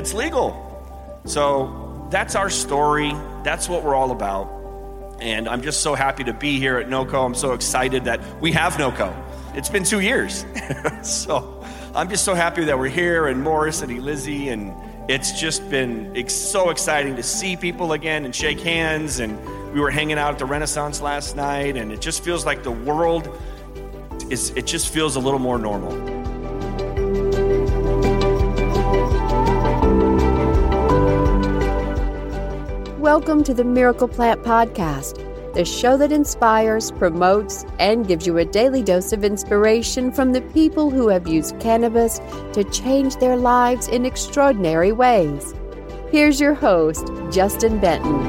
it's legal. So that's our story. That's what we're all about. And I'm just so happy to be here at NOCO. I'm so excited that we have NOCO. It's been two years. so I'm just so happy that we're here and Morris and Elizzy. And it's just been so exciting to see people again and shake hands. And we were hanging out at the Renaissance last night. And it just feels like the world is, it just feels a little more normal. Welcome to the Miracle Plant Podcast, the show that inspires, promotes, and gives you a daily dose of inspiration from the people who have used cannabis to change their lives in extraordinary ways. Here's your host, Justin Benton.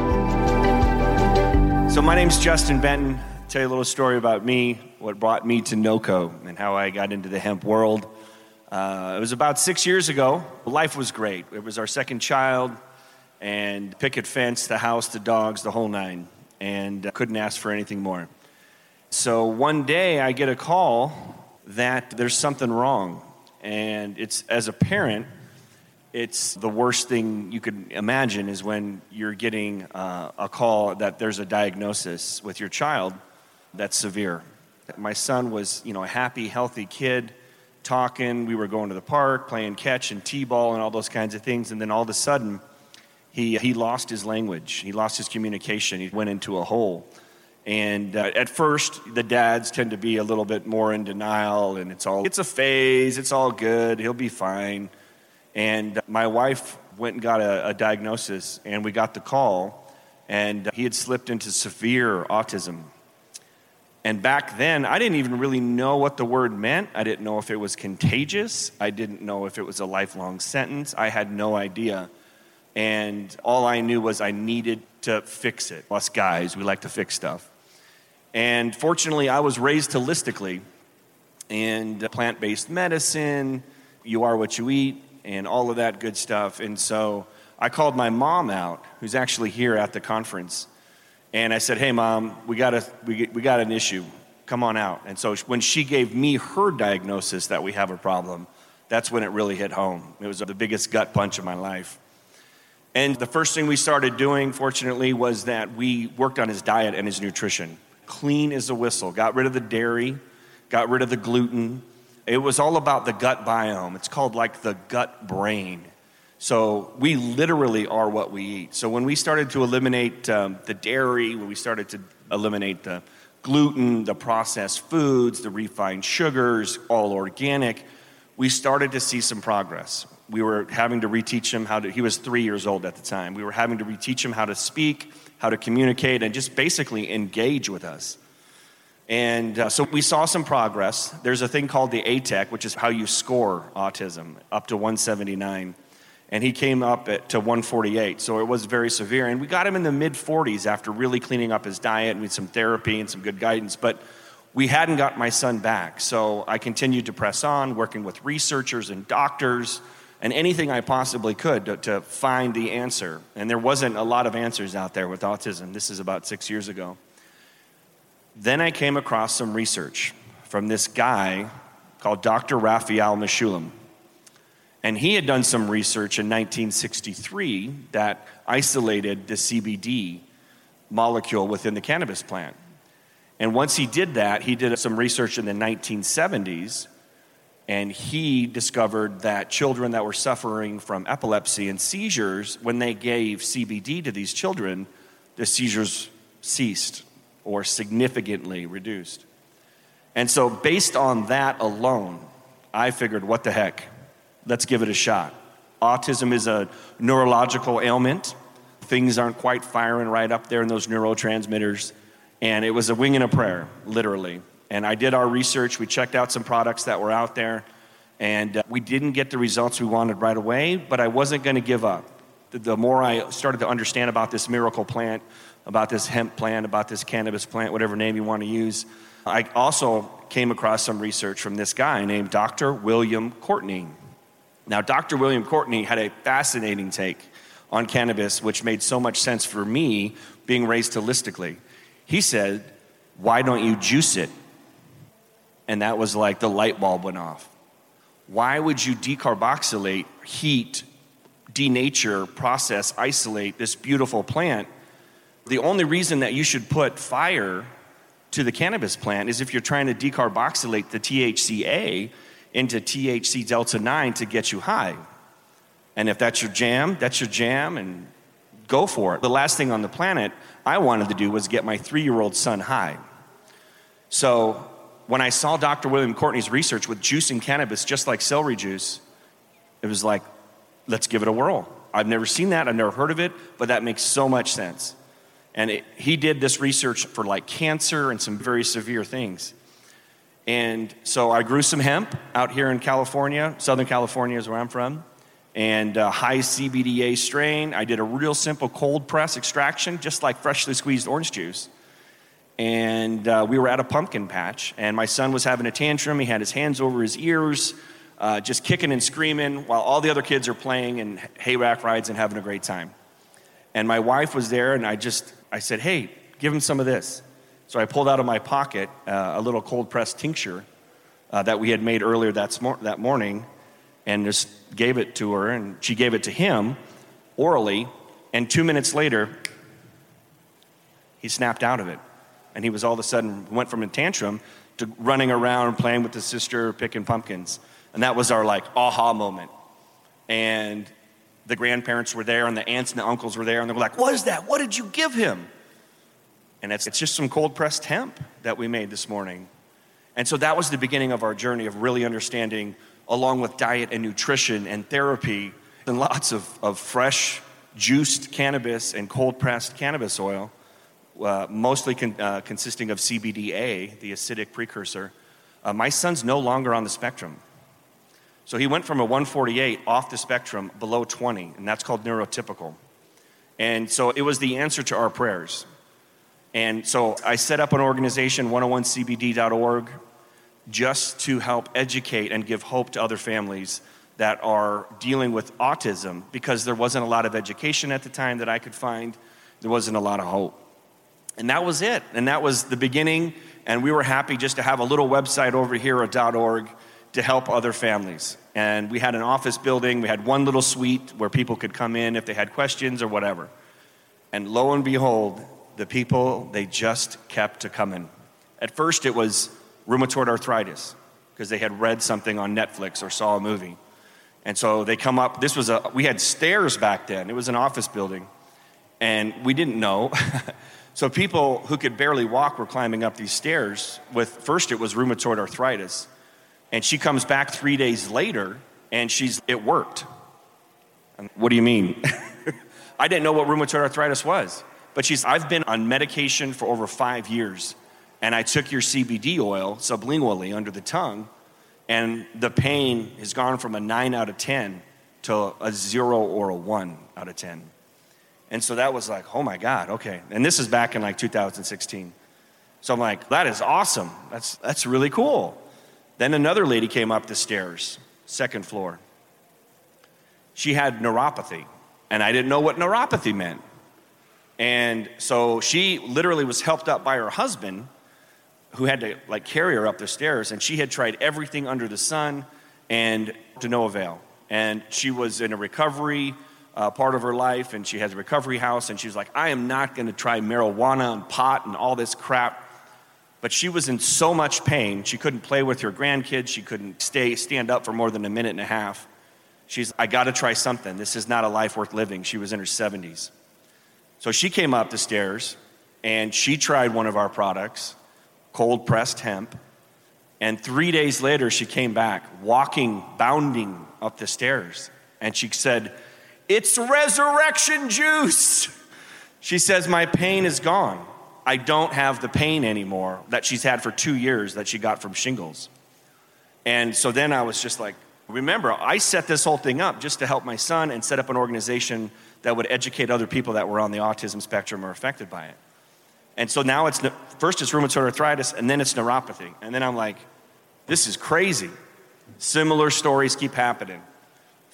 So, my name's Justin Benton. I'll tell you a little story about me, what brought me to NOCO, and how I got into the hemp world. Uh, it was about six years ago. Life was great. It was our second child and picket fence, the house, the dogs, the whole nine, and uh, couldn't ask for anything more. So one day I get a call that there's something wrong, and it's as a parent, it's the worst thing you could imagine is when you're getting uh, a call that there's a diagnosis with your child that's severe. My son was, you know, a happy, healthy kid, talking. We were going to the park, playing catch and t-ball and all those kinds of things, and then all of a sudden he, he lost his language, he lost his communication, he went into a hole. And uh, at first, the dads tend to be a little bit more in denial, and it's all, it's a phase, it's all good, he'll be fine. And my wife went and got a, a diagnosis, and we got the call, and he had slipped into severe autism. And back then, I didn't even really know what the word meant. I didn't know if it was contagious. I didn't know if it was a lifelong sentence. I had no idea. And all I knew was I needed to fix it. Us guys, we like to fix stuff. And fortunately, I was raised holistically and plant based medicine, you are what you eat, and all of that good stuff. And so I called my mom out, who's actually here at the conference. And I said, Hey, mom, we got, a, we, we got an issue. Come on out. And so when she gave me her diagnosis that we have a problem, that's when it really hit home. It was the biggest gut punch of my life. And the first thing we started doing, fortunately, was that we worked on his diet and his nutrition. Clean as a whistle. Got rid of the dairy, got rid of the gluten. It was all about the gut biome. It's called like the gut brain. So we literally are what we eat. So when we started to eliminate um, the dairy, when we started to eliminate the gluten, the processed foods, the refined sugars, all organic, we started to see some progress we were having to reteach him how to, he was three years old at the time. We were having to reteach him how to speak, how to communicate, and just basically engage with us. And uh, so we saw some progress. There's a thing called the ATEC, which is how you score autism, up to 179. And he came up at, to 148, so it was very severe. And we got him in the mid 40s after really cleaning up his diet and some therapy and some good guidance. But we hadn't got my son back. So I continued to press on, working with researchers and doctors and anything I possibly could to, to, find the answer. And there wasn't a lot of answers out there with autism. This is about six years ago. Then I came across some research from this guy called Dr. Raphael Mechoulam. And he had done some research in 1963 that isolated the CBD molecule within the cannabis plant. And once he did that, he did some research in the 1970s and he discovered that children that were suffering from epilepsy and seizures, when they gave CBD to these children, the seizures ceased or significantly reduced. And so, based on that alone, I figured, what the heck? Let's give it a shot. Autism is a neurological ailment. Things aren't quite firing right up there in those neurotransmitters. And it was a wing and a prayer, literally. And I did our research. We checked out some products that were out there. And uh, we didn't get the results we wanted right away, but I wasn't going to give up. The, the more I started to understand about this miracle plant, about this hemp plant, about this cannabis plant, whatever name you want to use, I also came across some research from this guy named Dr. William Courtney. Now, Dr. William Courtney had a fascinating take on cannabis, which made so much sense for me being raised holistically. He said, Why don't you juice it? And that was like the light bulb went off. Why would you decarboxylate, heat, denature, process, isolate this beautiful plant. The only reason that you should put fire to the cannabis plant is if you're trying to decarboxylate the THCA into THC delta 9 to get you high. And if that's your jam, that's your jam, and go for it. The last thing on the planet I wanted to do was get my three year old son high. So when I saw Dr. William Courtney's research with juice and cannabis just like celery juice, it was like, let's give it a whirl. I've never seen that, I've never heard of it, but that makes so much sense. And it, he did this research for like cancer and some very severe things. And so I grew some hemp out here in California. Southern California is where I'm from. And uh, a high CBDA strain. I did a real simple cold press extraction, just like freshly squeezed orange juice and uh, we were at a pumpkin patch, and my son was having a tantrum. He had his hands over his ears, uh, just kicking and screaming, while all the other kids are playing and hayrack rides and having a great time. And my wife was there, and I just I said, "Hey, give him some of this." So I pulled out of my pocket uh, a little cold pressed tincture uh, that we had made earlier that, that morning, and just gave it to her, and she gave it to him orally. And two minutes later, he snapped out of it and he was all of a sudden went from a tantrum to running around playing with his sister picking pumpkins. And that was our like aha moment. And the grandparents were there and the aunts and the uncles were there and they were like what is that? What did you give him? And it's, it's just some cold pressed hemp that we made this morning. And so that was the beginning of our journey of really understanding along with diet and nutrition and therapy and lots of, of fresh juiced cannabis and cold pressed cannabis oil uh, mostly con- uh, consisting of CBDA, the acidic precursor, uh, my son's no longer on the spectrum. So he went from a 148 off the spectrum below 20, and that's called neurotypical. And so it was the answer to our prayers. And so I set up an organization, 101cbd.org, just to help educate and give hope to other families that are dealing with autism because there wasn't a lot of education at the time that I could find. There wasn't a lot of hope. And that was it. And that was the beginning. And we were happy just to have a little website over here at .org to help other families. And we had an office building. We had one little suite where people could come in if they had questions or whatever. And lo and behold, the people, they just kept to coming. At first, it was rheumatoid arthritis because they had read something on Netflix or saw a movie. And so they come up. This was a, we had stairs back then. It was an office building. And we didn't know. So people who could barely walk were climbing up these stairs with first it was rheumatoid arthritis. And she comes back 3 days later and she's it worked. And what do you mean? I didn't know what rheumatoid arthritis was. But she's I've been on medication for over 5 years and I took your CBD oil sublingually under the tongue and the pain has gone from a 9 out of 10 to a 0 or a 1 out of 10. And so that was like, oh my God, okay. And this is back in like 2016. So I'm like, that is awesome. That's, that's really cool. Then another lady came up the stairs, second floor. She had neuropathy, and I didn't know what neuropathy meant. And so she literally was helped up by her husband, who had to like carry her up the stairs, and she had tried everything under the sun and to no avail. And she was in a recovery uh, part of her life, and she has a recovery house, and she was like, I am not going to try marijuana and pot and all this crap. But she was in so much pain, she couldn't play with her grandkids, she couldn't stay stand up for more than a minute and a half. She's, I got to try something. This is not a life worth living. She was in her 70s. So she came up the stairs and she tried one of our products, cold pressed hemp. And three days later, she came back, walking, bounding up the stairs. And she said, it's resurrection juice. She says, My pain is gone. I don't have the pain anymore that she's had for two years that she got from shingles. And so then I was just like, remember, I set this whole thing up just to help my son and set up an organization that would educate other people that were on the autism spectrum or affected by it. And so now it's first it's rheumatoid arthritis and then it's neuropathy. And then I'm like, this is crazy. Similar stories keep happening.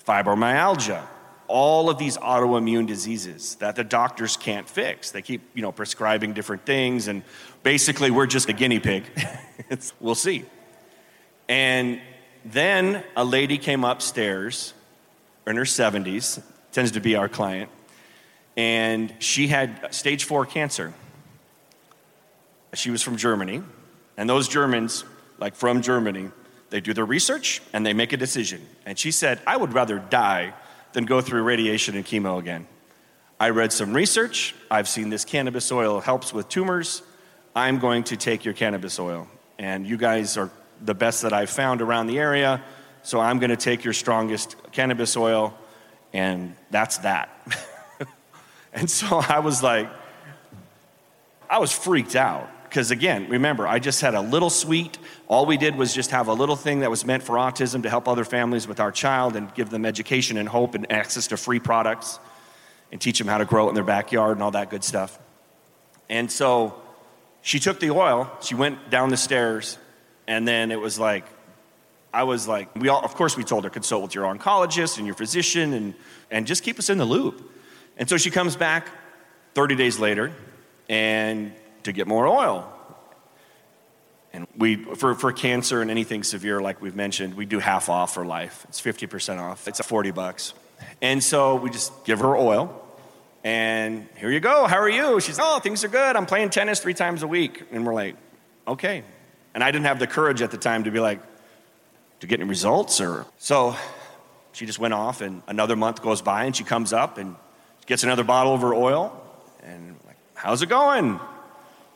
Fibromyalgia, all of these autoimmune diseases that the doctors can't fix. They keep, you know, prescribing different things, and basically we're just a guinea pig. we'll see. And then a lady came upstairs in her 70s tends to be our client. And she had stage four cancer. She was from Germany. And those Germans, like from Germany, they do their research and they make a decision. And she said, I would rather die than go through radiation and chemo again. I read some research. I've seen this cannabis oil helps with tumors. I'm going to take your cannabis oil. And you guys are the best that I've found around the area. So I'm going to take your strongest cannabis oil. And that's that. and so I was like, I was freaked out. Because again, remember, I just had a little suite. All we did was just have a little thing that was meant for autism to help other families with our child and give them education and hope and access to free products and teach them how to grow it in their backyard and all that good stuff. And so she took the oil, she went down the stairs, and then it was like, I was like, we all, of course, we told her consult with your oncologist and your physician and, and just keep us in the loop. And so she comes back 30 days later and to get more oil. And we, for, for cancer and anything severe, like we've mentioned, we do half off for life. It's 50% off. It's 40 bucks. And so we just give her oil. And here you go. How are you? She's, oh, things are good. I'm playing tennis three times a week. And we're like, okay. And I didn't have the courage at the time to be like, to get any results or. So she just went off, and another month goes by, and she comes up and gets another bottle of her oil. And like, how's it going?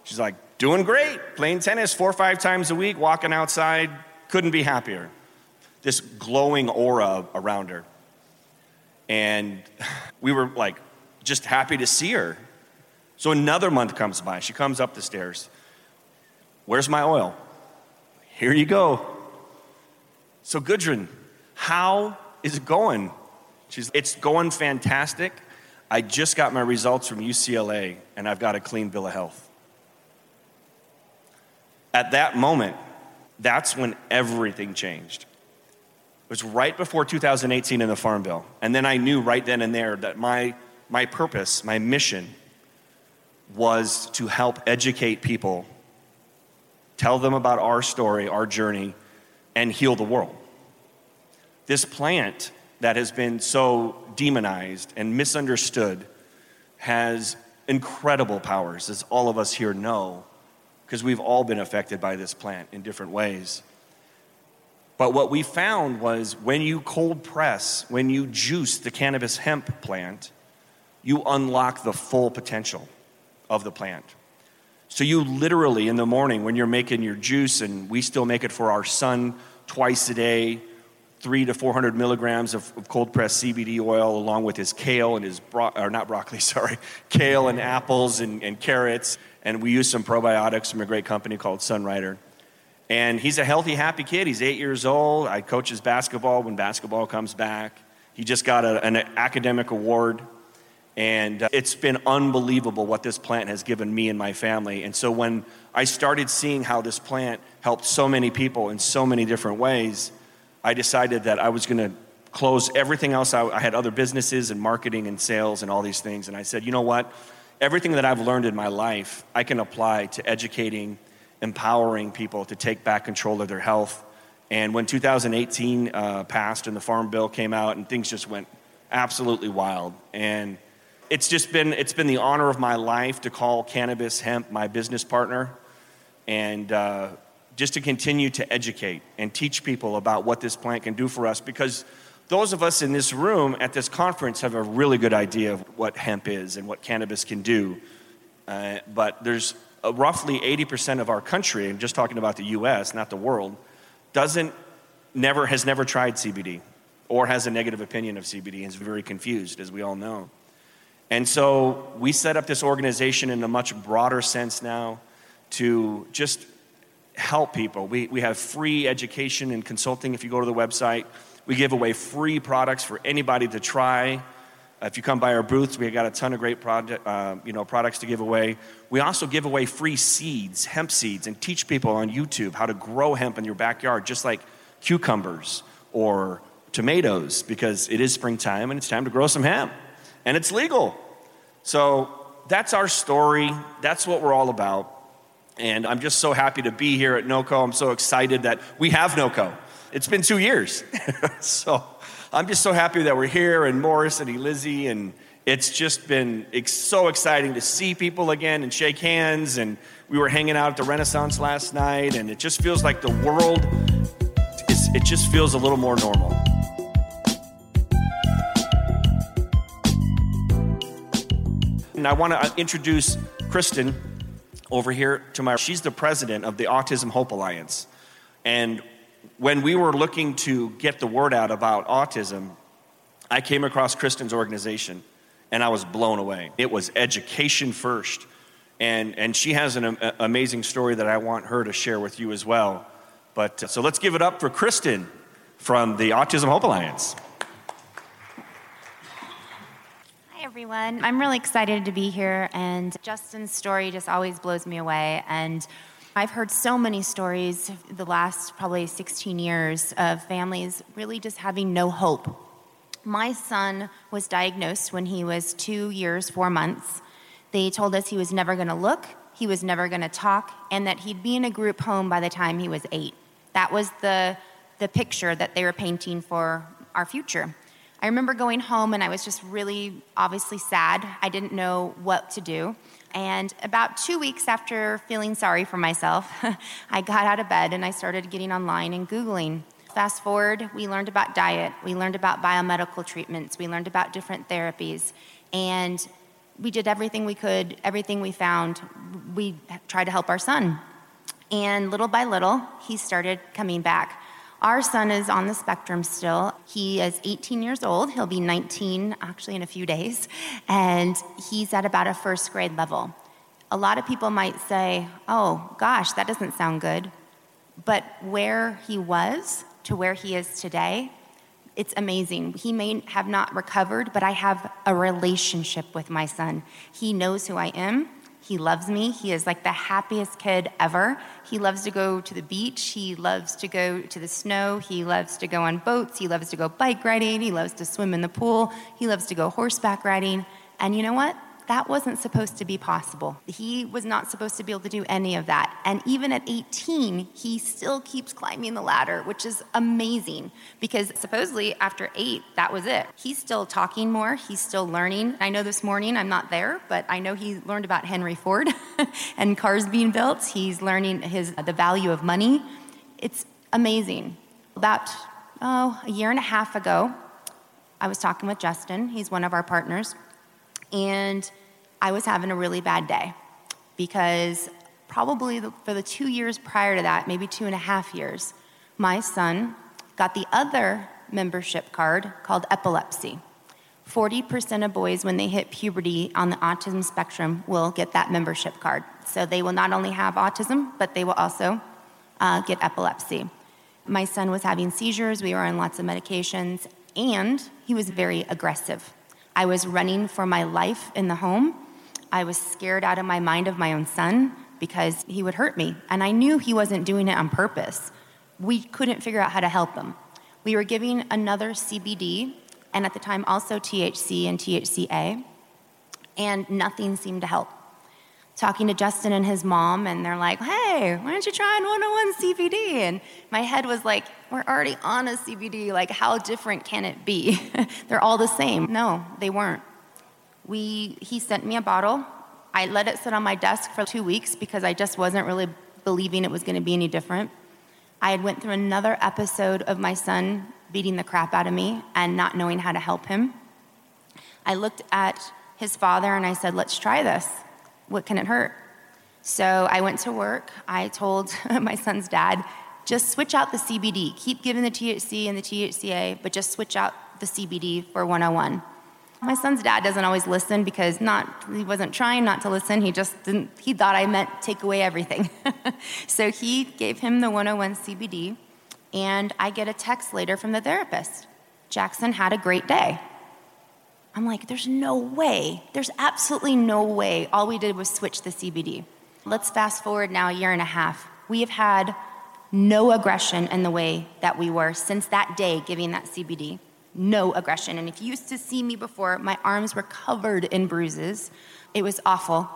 She's like, doing great. Playing tennis four or five times a week, walking outside. Couldn't be happier. This glowing aura around her. And we were like just happy to see her. So another month comes by. She comes up the stairs. Where's my oil? Here you go. So, Gudrun, how is it going? She's, it's going fantastic. I just got my results from UCLA and I've got a clean bill of health. At that moment, that's when everything changed It was right before 2018 in the Farm Bill. And then I knew right then and there that my, my purpose, my mission, was to help educate people, tell them about our story, our journey, and heal the world. This plant that has been so demonized and misunderstood has incredible powers, as all of us here know, because we've all been affected by this plant in different ways. But what we found was when you cold press, when you juice the cannabis hemp plant, you unlock the full potential of the plant. So you literally, in the morning, when you're making your juice, and we still make it for our son twice a day, three to 400 milligrams of, of cold pressed CBD oil, along with his kale and his, bro- or not broccoli, sorry, kale and apples and, and carrots. And we use some probiotics from a great company called Sunrider. And he's a healthy, happy kid. He's eight years old. I coach his basketball when basketball comes back. He just got a, an academic award. And uh, it's been unbelievable what this plant has given me and my family. And so when I started seeing how this plant helped so many people in so many different ways, I decided that I was going to close everything else. I, I had other businesses and marketing and sales and all these things. And I said, you know what? Everything that I've learned in my life, I can apply to educating empowering people to take back control of their health. And when 2018 uh, passed and the Farm Bill came out, and things just went absolutely wild. And it's just been it's been the honor of my life to call cannabis hemp my business partner, and uh, just to continue to educate and teach people about what this plant can do for us. Because those of us in this room at this conference have a really good idea of what hemp is and what cannabis can do. Uh, but there's roughly 80% of our country, and just talking about the US, not the world, doesn't never has never tried CBD or has a negative opinion of CBD and is very confused, as we all know. And so we set up this organization in a much broader sense now to just help people. We, we have free education and consulting if you go to the website. We give away free products for anybody to try. Uh, if you come by our booths, we got a ton of great project, uh, you know, products to give away. We also give away free seeds, hemp seeds, and teach people on YouTube how to grow hemp in your backyard, just like cucumbers or tomatoes, because it is springtime and it's time to grow some hemp. And it's legal. So that's our story. That's what we're all about. And I'm just so happy to be here at NOCO. I'm so excited that we have NOCO. It's been two years. so I'm just so happy that we're here, and Morris and Elizzy, and it's just been ex- so exciting to see people again and shake hands. And we were hanging out at the Renaissance last night, and it just feels like the world is, it just feels a little more normal. And I want to uh, introduce Kristen over here to my. She's the president of the Autism Hope Alliance. And when we were looking to get the word out about autism, I came across Kristen's organization and I was blown away. It was education first. And, and she has an a, amazing story that I want her to share with you as well. But uh, so let's give it up for Kristen from the Autism Hope Alliance. Hi, everyone. I'm really excited to be here, and Justin's story just always blows me away. And I've heard so many stories the last probably 16 years of families really just having no hope my son was diagnosed when he was two years, four months. They told us he was never going to look, he was never going to talk, and that he'd be in a group home by the time he was eight. That was the, the picture that they were painting for our future. I remember going home and I was just really obviously sad. I didn't know what to do. And about two weeks after feeling sorry for myself, I got out of bed and I started getting online and Googling Fast forward, we learned about diet, we learned about biomedical treatments, we learned about different therapies, and we did everything we could, everything we found. We tried to help our son. And little by little, he started coming back. Our son is on the spectrum still. He is 18 years old. He'll be 19 actually in a few days. And he's at about a first grade level. A lot of people might say, oh, gosh, that doesn't sound good. But where he was to where he is today, it's amazing. He may have not recovered, but I have a relationship with my son. He knows who I am. He loves me. He is like the happiest kid ever. He loves to go to the beach. He loves to go to the snow. He loves to go on boats. He loves to go bike riding. He loves to swim in the pool. He loves to go horseback riding. And you know what? That wasn't supposed to be possible. He was not supposed to be able to do any of that. And even at 18, he still keeps climbing the ladder, which is amazing because supposedly after eight, that was it. He's still talking more, he's still learning. I know this morning I'm not there, but I know he learned about Henry Ford and cars being built. He's learning his, uh, the value of money. It's amazing. About oh, a year and a half ago, I was talking with Justin. He's one of our partners. And I was having a really bad day because probably the, for the two years prior to that, maybe two and a half years, my son got the other membership card called epilepsy. 40% of boys, when they hit puberty on the autism spectrum, will get that membership card. So they will not only have autism, but they will also uh, get epilepsy. My son was having seizures, we were on lots of medications, and he was very aggressive. I was running for my life in the home I was scared out of my mind of my own son because he would hurt me. And I knew he wasn't doing it on purpose. We couldn't figure out how to help him. We were giving another CBD, and at the time also THC and THCA, and nothing seemed to help. Talking to Justin and his mom, and they're like, hey, why don't you try 101 CBD? And my head was like, we're already on a CBD. Like, how different can it be? they're all the same. No, they weren't. We, he sent me a bottle. I let it sit on my desk for two weeks because I just wasn't really believing it was going to be any different. I had went through another episode of my son beating the crap out of me and not knowing how to help him. I looked at his father and I said, "Let's try this. What can it hurt?" So I went to work. I told my son's dad, "Just switch out the CBD. Keep giving the THC and the THCA, but just switch out the CBD for 101." My son's dad doesn't always listen because not he wasn't trying not to listen. He just didn't he thought I meant take away everything. so he gave him the 101 CBD and I get a text later from the therapist. Jackson had a great day. I'm like, there's no way. There's absolutely no way. All we did was switch the CBD. Let's fast forward now a year and a half. We have had no aggression in the way that we were since that day giving that CBD no aggression. And if you used to see me before, my arms were covered in bruises. It was awful.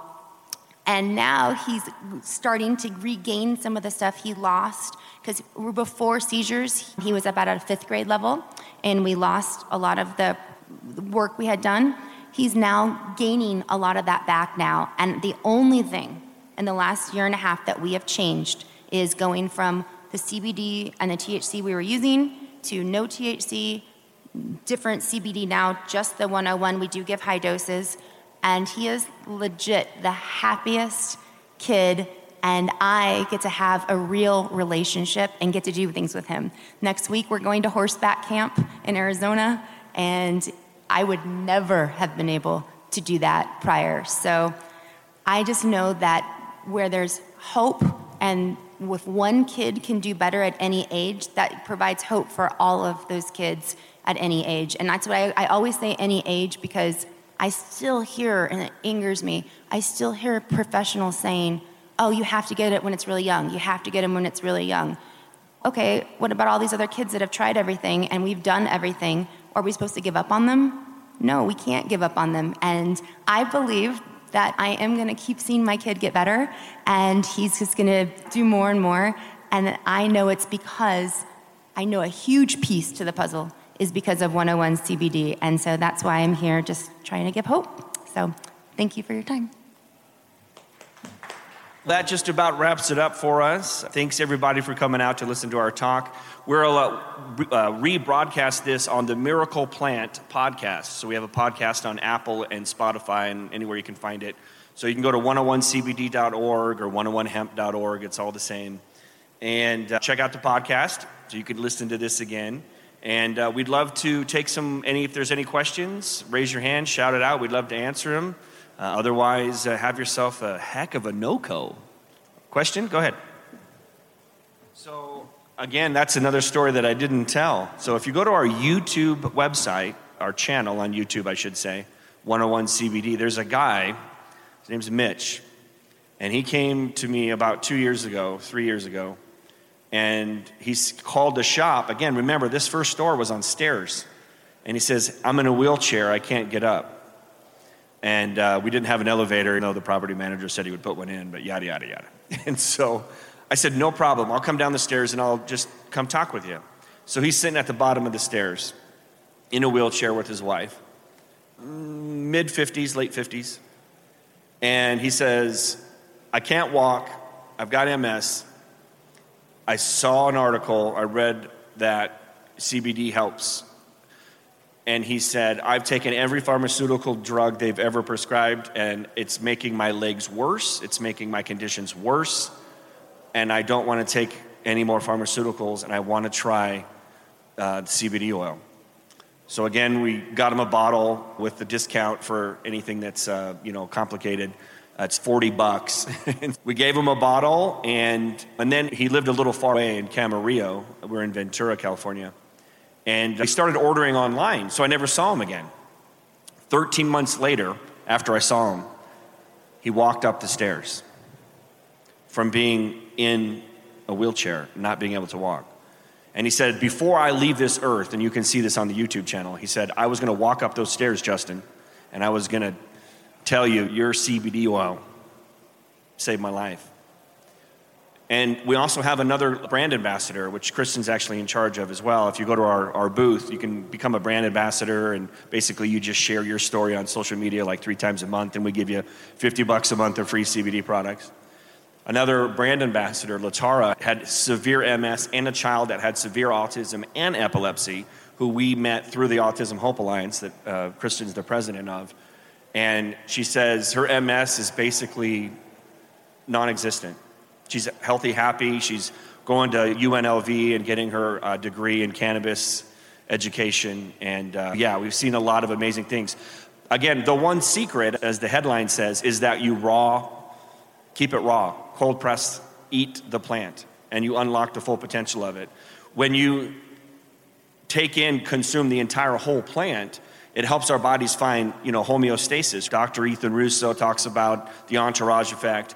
And now he's starting to regain some of the stuff he lost because before seizures, he was about at a fifth grade level, and we lost a lot of the work we had done. He's now gaining a lot of that back now. And the only thing in the last year and a half that we have changed is going from the CBD and the THC we were using to no THC, different CBD now, just the 101. We do give high doses. And he is legit the happiest kid. And I get to have a real relationship and get to do things with him. Next week, we're going to horseback camp in Arizona. And I would never have been able to do that prior. So I just know that where there's hope and if one kid can do better at any age, that provides hope for all of those kids at any age. And that's why I, I always say any age because I still hear, and it angers me, I still hear professionals saying, oh, you have to get it when it's really young. You have to get them when it's really young. Okay, what about all these other kids that have tried everything and we've done everything? Are we supposed to give up on them? No, we can't give up on them. And I believe that I am going to keep seeing my kid get better and he's just going to do more and more. And I know it's because I know a huge piece to the puzzle is because of 101 CBD. And so that's why I'm here just trying to give hope. So thank you for your time. That just about wraps it up for us. Thanks everybody for coming out to listen to our talk. We'll uh, uh, rebroadcast this on the Miracle Plant podcast. So we have a podcast on Apple and Spotify and anywhere you can find it. So you can go to 101cbd.org or 101hemp.org. It's all the same. And uh, check out the podcast so you can listen to this again. And uh, we'd love to take some, any, if there's any questions, raise your hand, shout it out. We'd love to answer them. Uh, otherwise, uh, have yourself a heck of a NOCO. Question? Go ahead. So, again, that's another story that I didn't tell. So, if you go to our YouTube website, our channel on YouTube, I should say, 101 CBD, there's a guy, his name's Mitch, and he came to me about two years ago, three years ago, and he's called the shop. Again, remember, this first store was on stairs. And he says, I'm in a wheelchair, I can't get up. And uh, we didn't have an elevator. You know, the property manager said he would put one in, but yada, yada, yada. And so I said, No problem. I'll come down the stairs and I'll just come talk with you. So he's sitting at the bottom of the stairs in a wheelchair with his wife, mid 50s, late 50s. And he says, I can't walk. I've got MS. I saw an article, I read that CBD helps. And he said, I've taken every pharmaceutical drug they've ever prescribed, and it's making my legs worse. It's making my conditions worse. And I don't want to take any more pharmaceuticals, and I want to try uh, CBD oil. So again, we got him a bottle with the discount for anything that's uh, you know complicated. That's 40 bucks. we gave him a bottle, and, and then he lived a little far away in Camarillo. We're in Ventura, California. And he started ordering online, so I never saw him again. 13 months later, after I saw him, he walked up the stairs from being in a wheelchair, not being able to walk. And he said, Before I leave this earth, and you can see this on the YouTube channel, he said, I was going to walk up those stairs, Justin, and I was going to tell you your CBD oil saved my life. And we also have another brand ambassador, which Kristen's actually in charge of as well. If you go to our, our booth, you can become a brand ambassador, and basically you just share your story on social media like three times a month, and we give you 50 bucks a month of free CBD products. Another brand ambassador, Latara, had severe MS and a child that had severe autism and epilepsy, who we met through the Autism Hope Alliance that uh, Kristen's the president of. And she says her MS is basically non existent. She's healthy, happy. She's going to UNLV and getting her uh, degree in cannabis education. And uh, yeah, we've seen a lot of amazing things. Again, the one secret, as the headline says, is that you raw, keep it raw, cold press, eat the plant, and you unlock the full potential of it. When you take in, consume the entire whole plant, it helps our bodies find, you know, homeostasis. Dr. Ethan Russo talks about the entourage effect,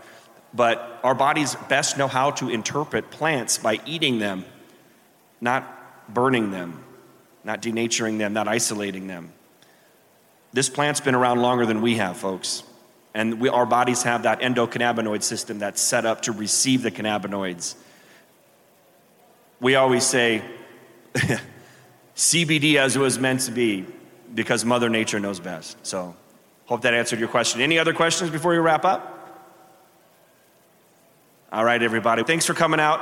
but our bodies best know how to interpret plants by eating them, not burning them, not denaturing them, not isolating them. This plant's been around longer than we have, folks. And we, our bodies have that endocannabinoid system that's set up to receive the cannabinoids. We always say CBD as it was meant to be because Mother Nature knows best. So, hope that answered your question. Any other questions before we wrap up? All right, everybody. Thanks for coming out.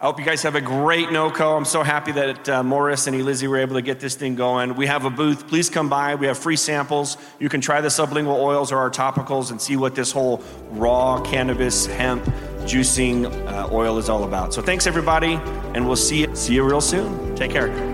I hope you guys have a great NOCO. I'm so happy that uh, Morris and Elizzy were able to get this thing going. We have a booth. Please come by. We have free samples. You can try the sublingual oils or our topicals and see what this whole raw cannabis hemp juicing uh, oil is all about. So thanks everybody, and we'll see you, see you real soon. Take care.